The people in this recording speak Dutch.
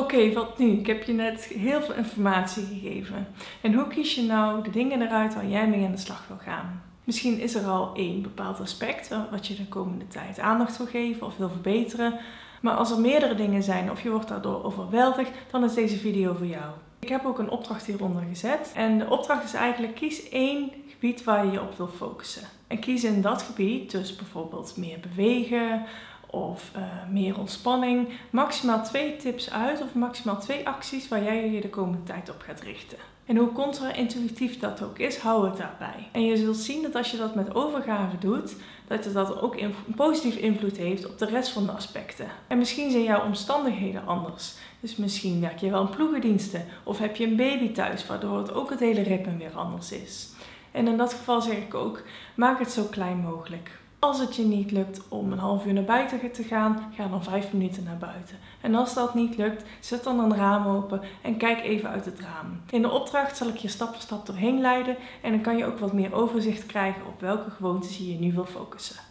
Oké, wat nu? Ik heb je net heel veel informatie gegeven. En hoe kies je nou de dingen eruit waar jij mee aan de slag wil gaan? Misschien is er al één bepaald aspect wat je de komende tijd aandacht wil geven of wil verbeteren. Maar als er meerdere dingen zijn of je wordt daardoor overweldigd, dan is deze video voor jou. Ik heb ook een opdracht hieronder gezet. En de opdracht is eigenlijk kies één gebied waar je je op wil focussen. En kies in dat gebied dus bijvoorbeeld meer bewegen of uh, meer ontspanning. Maximaal twee tips uit of maximaal twee acties waar jij je de komende tijd op gaat richten. En hoe contra-intuïtief dat ook is, hou het daarbij. En je zult zien dat als je dat met overgave doet, dat het dat ook een positief invloed heeft op de rest van de aspecten. En misschien zijn jouw omstandigheden anders. Dus misschien werk je wel in ploegendiensten of heb je een baby thuis, waardoor het ook het hele ritme weer anders is. En in dat geval zeg ik ook, maak het zo klein mogelijk. Als het je niet lukt om een half uur naar buiten te gaan, ga dan vijf minuten naar buiten. En als dat niet lukt, zet dan een raam open en kijk even uit het raam. In de opdracht zal ik je stap voor stap doorheen leiden en dan kan je ook wat meer overzicht krijgen op welke gewoontes je je nu wil focussen.